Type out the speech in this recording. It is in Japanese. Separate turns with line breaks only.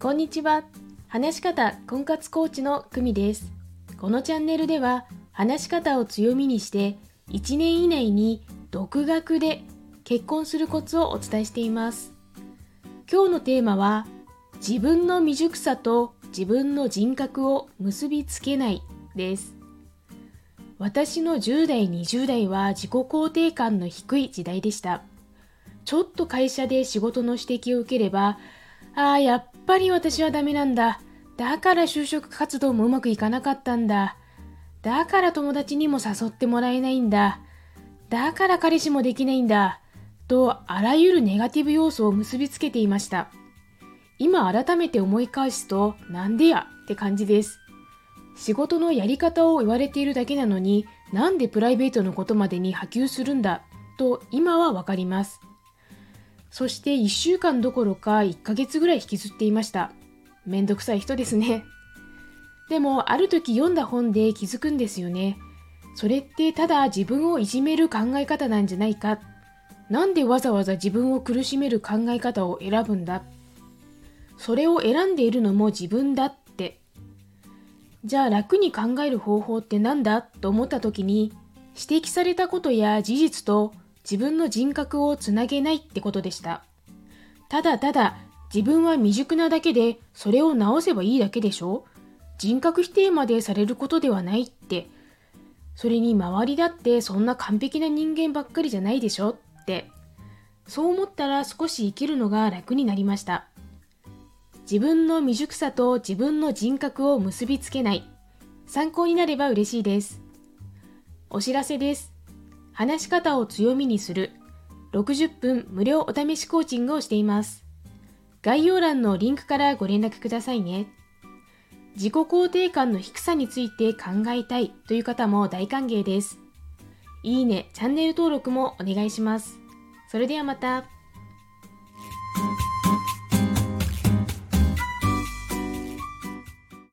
こんにちは。話し方婚活コーチの久美です。このチャンネルでは話し方を強みにして1年以内に独学で結婚するコツをお伝えしています。今日のテーマは自分の未熟さと自分の人格を結びつけないです。私の10代、20代は自己肯定感の低い時代でした。ちょっと会社で仕事の指摘を受ければ、ああ、やっぱり私はダメなんだ。だから就職活動もうまくいかなかったんだ。だから友達にも誘ってもらえないんだ。だから彼氏もできないんだ。と、あらゆるネガティブ要素を結びつけていました。今改めて思い返すと、なんでやって感じです。仕事のやり方を言われているだけなのに、なんでプライベートのことまでに波及するんだと今はわかります。そして1週間どころか1ヶ月ぐらい引きずっていました。めんどくさい人ですね。でも、ある時読んだ本で気づくんですよね。それってただ自分をいじめる考え方なんじゃないか。なんでわざわざ自分を苦しめる考え方を選ぶんだ。それを選んでいるのも自分だって。じゃあ楽に考える方法って何だ？と思った時に、指摘されたことや事実と自分の人格をつなげないってことでした。ただただ自分は未熟なだけでそれを直せばいいだけでしょ人格否定までされることではないって。それに周りだってそんな完璧な人間ばっかりじゃないでしょって。そう思ったら少し生きるのが楽になりました。自分の未熟さと自分の人格を結びつけない。参考になれば嬉しいです。お知らせです。話し方を強みにする60分無料お試しコーチングをしています。概要欄のリンクからご連絡くださいね。自己肯定感の低さについて考えたいという方も大歓迎です。いいね、チャンネル登録もお願いします。それではまた。